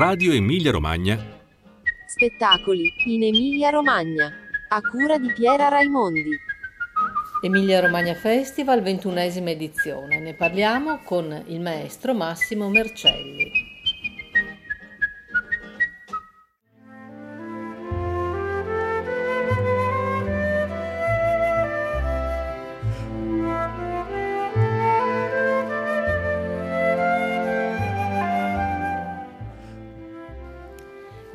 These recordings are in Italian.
Radio Emilia Romagna. Spettacoli in Emilia Romagna. A cura di Piera Raimondi. Emilia Romagna Festival, ventunesima edizione. Ne parliamo con il maestro Massimo Mercelli.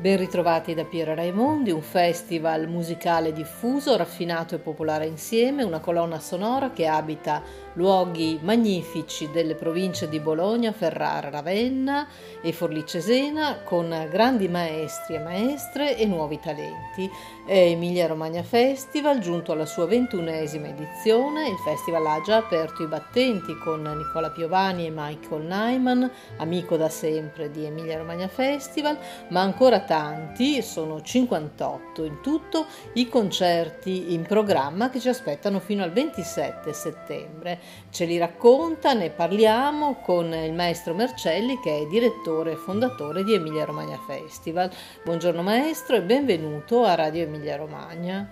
Ben ritrovati da Piera Raimondi, un festival musicale diffuso, raffinato e popolare insieme, una colonna sonora che abita luoghi magnifici delle province di Bologna, Ferrara, Ravenna e Forlì Cesena, con grandi maestri e maestre e nuovi talenti. È Emilia Romagna Festival, giunto alla sua ventunesima edizione. Il festival ha già aperto i battenti con Nicola Piovani e Michael Nyman, amico da sempre di Emilia Romagna Festival, ma ancora tanti, sono 58 in tutto, i concerti in programma che ci aspettano fino al 27 settembre. Ce li racconta, ne parliamo con il maestro Mercelli che è direttore e fondatore di Emilia Romagna Festival. Buongiorno maestro e benvenuto a Radio Emilia Romagna.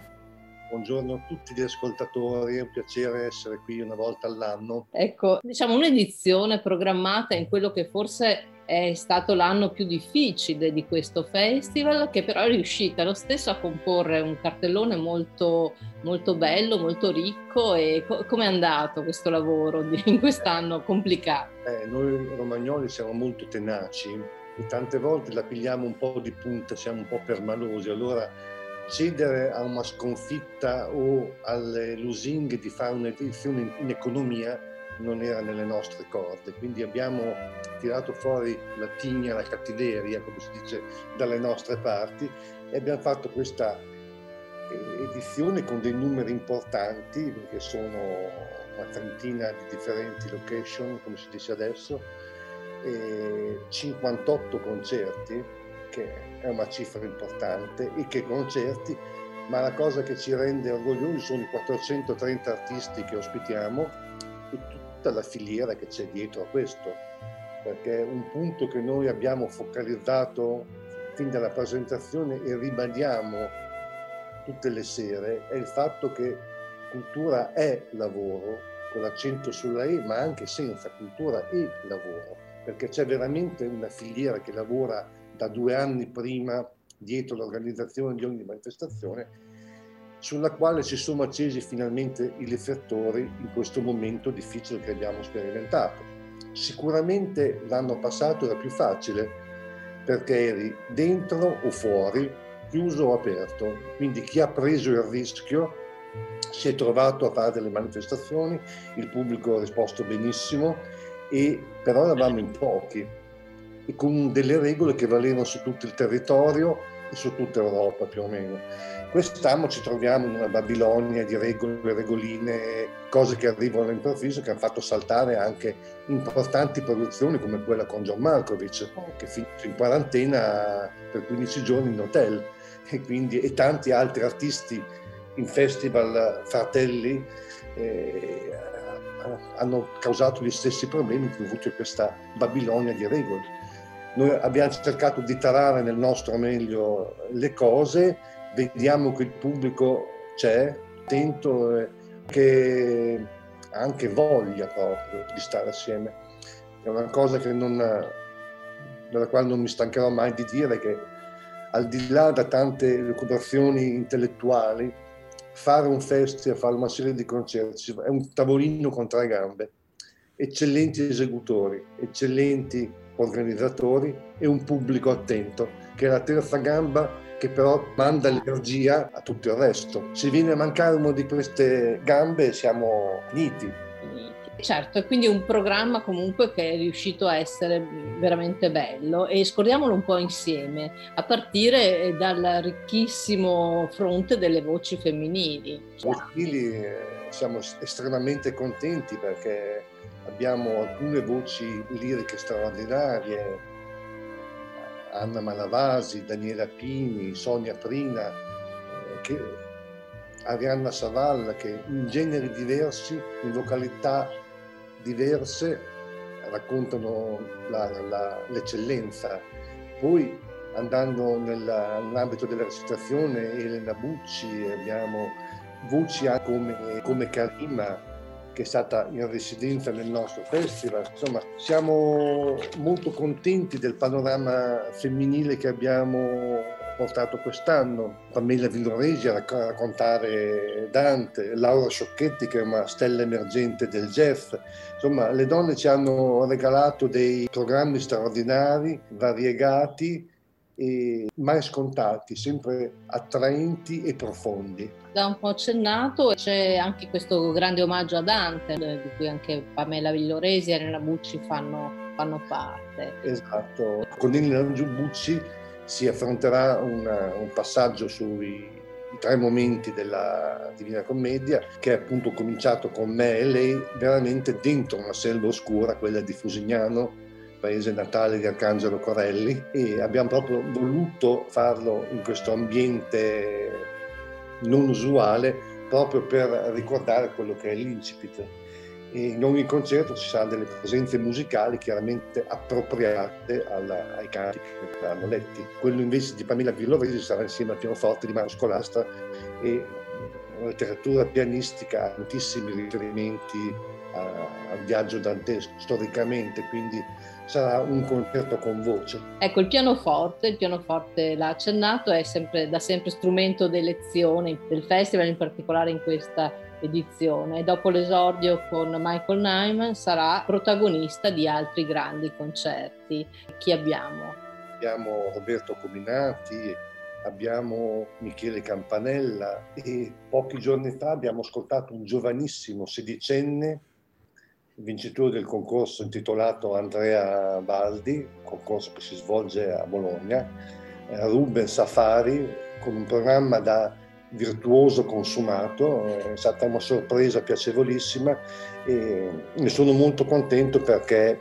Buongiorno a tutti gli ascoltatori, è un piacere essere qui una volta all'anno. Ecco, diciamo un'edizione programmata in quello che forse è stato l'anno più difficile di questo festival, che però è riuscita lo stesso a comporre un cartellone molto, molto bello, molto ricco. E co- come è andato questo lavoro in quest'anno complicato? Eh, noi romagnoli siamo molto tenaci e tante volte la pigliamo un po' di punta, siamo un po' permalosi, allora cedere a una sconfitta o alle lusinghe di fare un'edizione in economia non era nelle nostre corde, quindi abbiamo tirato fuori la tigna, la cattiveria, come si dice dalle nostre parti, e abbiamo fatto questa eh, edizione con dei numeri importanti, perché sono una trentina di differenti location, come si dice adesso, e 58 concerti, che è una cifra importante, e che concerti, ma la cosa che ci rende orgogliosi sono i 430 artisti che ospitiamo tutta la filiera che c'è dietro a questo, perché un punto che noi abbiamo focalizzato fin dalla presentazione e ribadiamo tutte le sere è il fatto che cultura è lavoro, con l'accento sulla E, ma anche senza cultura e lavoro, perché c'è veramente una filiera che lavora da due anni prima dietro l'organizzazione di ogni manifestazione sulla quale si sono accesi finalmente i riflettori in questo momento difficile che abbiamo sperimentato. Sicuramente l'anno passato era più facile perché eri dentro o fuori, chiuso o aperto, quindi chi ha preso il rischio si è trovato a fare delle manifestazioni, il pubblico ha risposto benissimo, e però eravamo in pochi e con delle regole che valevano su tutto il territorio su tutta Europa più o meno. Quest'anno ci troviamo in una Babilonia di regole, regoline, cose che arrivano all'improvviso che hanno fatto saltare anche importanti produzioni come quella con John Markovic, che finisce in quarantena per 15 giorni in hotel e, quindi, e tanti altri artisti in festival fratelli eh, hanno causato gli stessi problemi dovuti a questa Babilonia di regole. Noi abbiamo cercato di tarare nel nostro meglio le cose vediamo che il pubblico c'è, attento, che ha anche voglia proprio di stare assieme. È una cosa non, della quale non mi stancherò mai di dire che al di là da tante recuperazioni intellettuali, fare un festival, fare una serie di concerti è un tavolino con tre gambe, eccellenti esecutori, eccellenti organizzatori e un pubblico attento, che è la terza gamba che però manda l'energia a tutto il resto. Se viene a mancare una di queste gambe siamo finiti. Certo, e quindi un programma comunque che è riuscito a essere veramente bello e scordiamolo un po' insieme, a partire dal ricchissimo fronte delle voci femminili. Maschili eh, siamo estremamente contenti perché abbiamo alcune voci liriche straordinarie, Anna Malavasi, Daniela Pini, Sonia Prina, eh, che, Arianna Savalla, che in generi diversi, in vocalità diverse, raccontano la, la, l'eccellenza. Poi andando nella, nell'ambito della recitazione, Elena Bucci, abbiamo voci come, come Karima, che è stata in residenza nel nostro festival. Insomma, siamo molto contenti del panorama femminile che abbiamo portato quest'anno. Pamela Villoresi a raccontare Dante, Laura Sciocchetti che è una stella emergente del jazz. Insomma, le donne ci hanno regalato dei programmi straordinari, variegati e mai scontati, sempre attraenti e profondi. Da un po' accennato c'è anche questo grande omaggio a Dante, di cui anche Pamela Villoresi e Elena Bucci fanno, fanno parte. Esatto, con Elena Bucci si affronterà una, un passaggio sui tre momenti della Divina Commedia, che è appunto cominciato con me e lei veramente dentro una selva oscura, quella di Fusignano, paese natale di Arcangelo Corelli e abbiamo proprio voluto farlo in questo ambiente non usuale proprio per ricordare quello che è l'incipit. E in ogni concerto ci saranno delle presenze musicali chiaramente appropriate alla, ai canti che verranno letti. Quello invece di Pamela Villovesi sarà insieme al pianoforte di Mario Scolastra e la letteratura pianistica tantissimi riferimenti al viaggio dantesco storicamente, quindi sarà un concerto con voce. Ecco, il pianoforte, il pianoforte l'ha accennato, è sempre, da sempre strumento d'elezione del festival, in particolare in questa edizione. Dopo l'esordio con Michael Nyman sarà protagonista di altri grandi concerti. Chi abbiamo? Abbiamo Roberto Cominati, abbiamo Michele Campanella e pochi giorni fa abbiamo ascoltato un giovanissimo sedicenne vincitore del concorso intitolato Andrea Baldi, concorso che si svolge a Bologna, eh, Ruben Safari, con un programma da virtuoso consumato, è stata una sorpresa piacevolissima e ne sono molto contento perché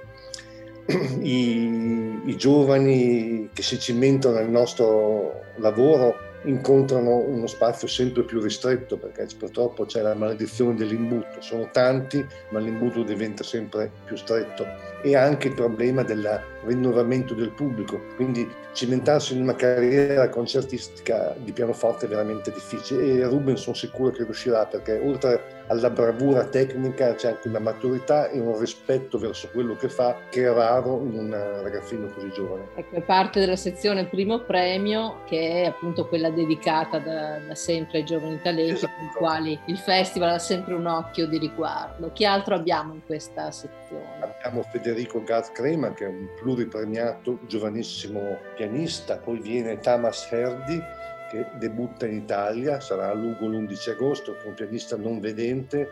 i, i giovani che si cimentano nel nostro lavoro incontrano uno spazio sempre più ristretto perché purtroppo c'è la maledizione dell'imbuto, sono tanti ma l'imbuto diventa sempre più stretto. E anche il problema del rinnovamento del pubblico, quindi cimentarsi in una carriera concertistica di pianoforte è veramente difficile. E Ruben sono sicuro che riuscirà perché oltre alla bravura tecnica c'è anche una maturità e un rispetto verso quello che fa che è raro in un ragazzino così giovane. Ecco, è parte della sezione primo premio che è appunto quella dedicata da, da sempre ai giovani talenti esatto. con i quali il festival ha sempre un occhio di riguardo. Chi altro abbiamo in questa sezione? Abbiamo Federico Gaz Crema che è un pluripremiato giovanissimo pianista, poi viene Tamas Herdi che debutta in Italia, sarà a Lugo l'11 agosto, è un pianista non vedente,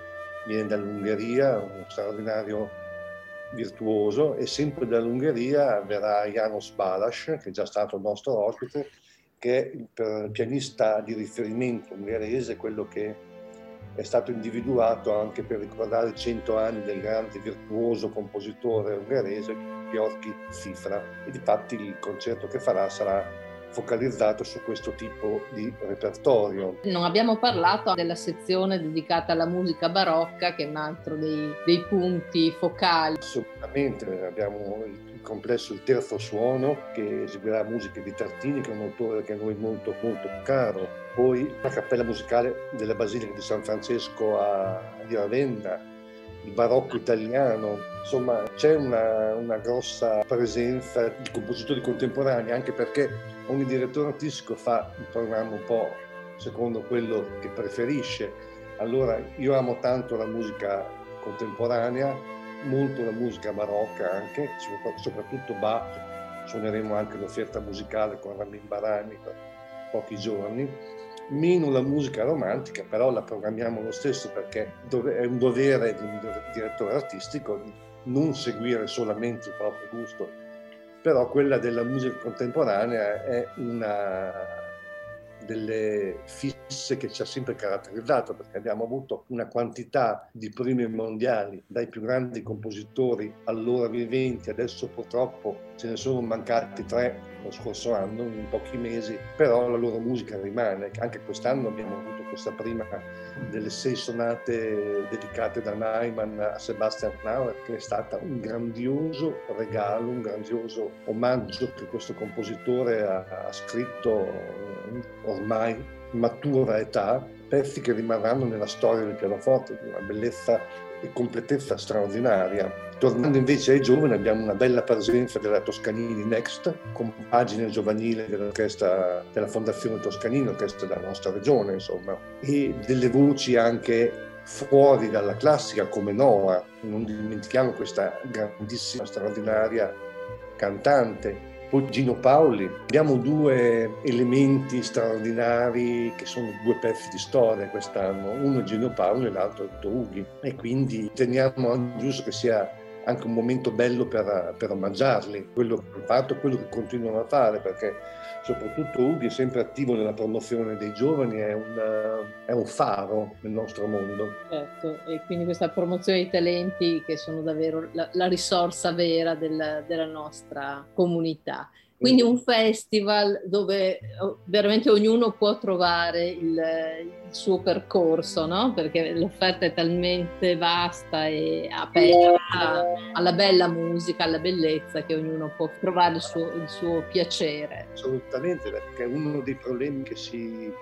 viene dall'Ungheria, un straordinario virtuoso e sempre dall'Ungheria verrà Janos Balas, che è già stato il nostro ospite, che è il pianista di riferimento ungherese, quello che è stato individuato anche per ricordare i cento anni del grande virtuoso compositore ungherese Gheorghi Zifra. E difatti il concerto che farà sarà focalizzato su questo tipo di repertorio. Non abbiamo parlato della sezione dedicata alla musica barocca, che è un altro dei, dei punti focali. Assolutamente, abbiamo il complesso Il Terzo Suono, che eseguirà musiche di Tartini, che è un autore che a noi molto, molto caro. Poi la cappella musicale della Basilica di San Francesco a, di Ravenna, il barocco italiano, insomma c'è una, una grossa presenza di compositori contemporanei, anche perché ogni direttore artistico fa un programma un po' secondo quello che preferisce. Allora io amo tanto la musica contemporanea, molto la musica barocca anche, soprattutto Bach, suoneremo anche l'offerta musicale con Ramin Barani per pochi giorni, meno la musica romantica, però la programmiamo lo stesso perché è un dovere di un direttore artistico non seguire solamente il proprio gusto. Però quella della musica contemporanea è una delle fisse che ci ha sempre caratterizzato perché abbiamo avuto una quantità di primi mondiali dai più grandi compositori allora viventi, adesso purtroppo ce ne sono mancati tre lo scorso anno, in pochi mesi, però la loro musica rimane. Anche quest'anno abbiamo avuto questa prima delle sei sonate dedicate da Neumann a Sebastian Knauer, che è stata un grandioso regalo, un grandioso omaggio che questo compositore ha, ha scritto eh, ormai in matura età, pezzi che rimarranno nella storia del pianoforte, di una bellezza e completezza straordinaria. Tornando invece ai giovani abbiamo una bella presenza della Toscanini Next, compagine giovanile dell'orchestra della Fondazione Toscanini, orchestra della nostra regione insomma, e delle voci anche fuori dalla classica come Noah, non dimentichiamo questa grandissima, straordinaria cantante poi Gino Paoli. Abbiamo due elementi straordinari che sono due pezzi di storia quest'anno, uno è Gino Paoli e l'altro è Ughi e quindi teniamo giusto che sia anche un momento bello per, per omaggiarli, quello che hanno fatto e quello che continuano a fare, perché soprattutto Ughi è sempre attivo nella promozione dei giovani, è un, è un faro nel nostro mondo. Certo, e quindi questa promozione dei talenti che sono davvero la, la risorsa vera del, della nostra comunità. Quindi un festival dove oh, veramente ognuno può trovare il, il suo percorso, no? perché l'offerta è talmente vasta e aperta alla bella musica, alla bellezza, che ognuno può trovare il suo, il suo piacere. Assolutamente, perché uno dei problemi che si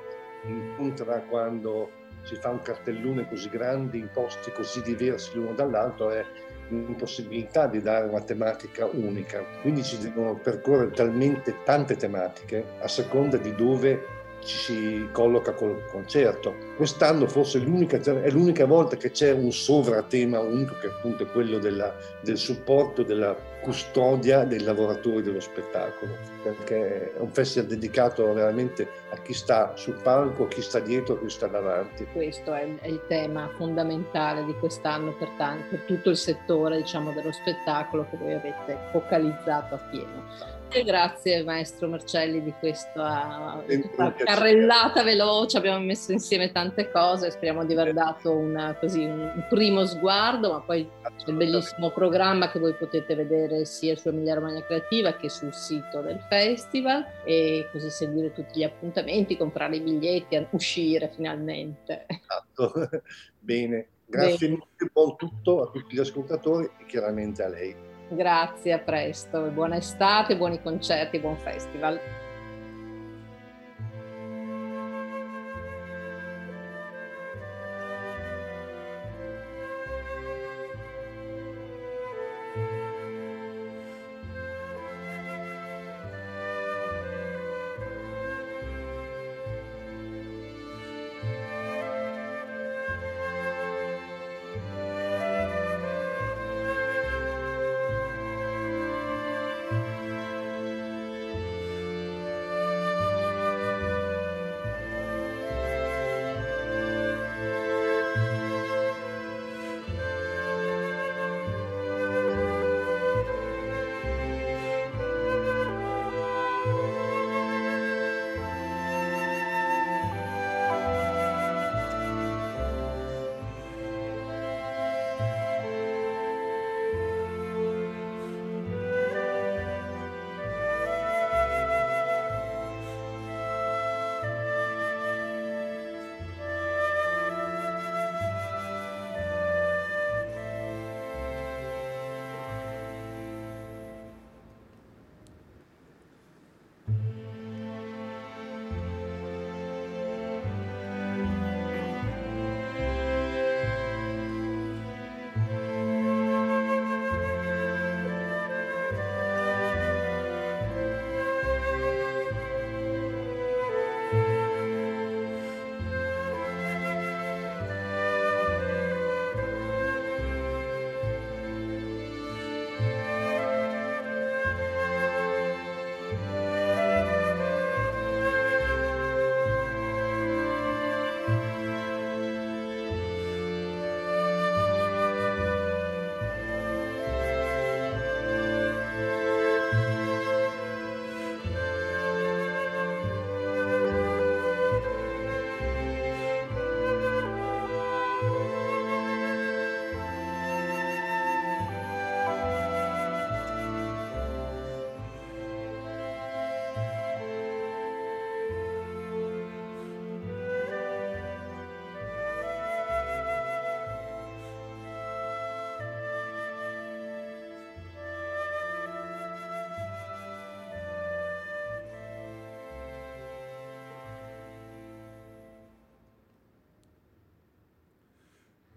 incontra quando si fa un cartellone così grande in posti così diversi l'uno dall'altro è l'impossibilità di dare una tematica unica. Quindi ci devono percorrere talmente tante tematiche a seconda di dove ci si colloca col concerto. Quest'anno forse l'unica, è l'unica volta che c'è un sovratema unico che appunto è quello della, del supporto, della custodia dei lavoratori dello spettacolo, perché è un festival dedicato veramente a chi sta sul palco, chi sta dietro, chi sta davanti. Questo è, è il tema fondamentale di quest'anno per, tanti, per tutto il settore diciamo, dello spettacolo che voi avete focalizzato a pieno. E grazie maestro Marcelli di questa, questa carrellata veloce, abbiamo messo insieme tante cose, speriamo di aver dato una, così, un primo sguardo, ma poi c'è il bellissimo programma che voi potete vedere sia su Emilia Romagna Creativa che sul sito del festival e così seguire tutti gli appuntamenti, comprare i biglietti, uscire finalmente. Esatto, bene, grazie Bene. mille, buon tutto a tutti gli ascoltatori e chiaramente a lei. Grazie, a presto, buona estate, buoni concerti, buon festival.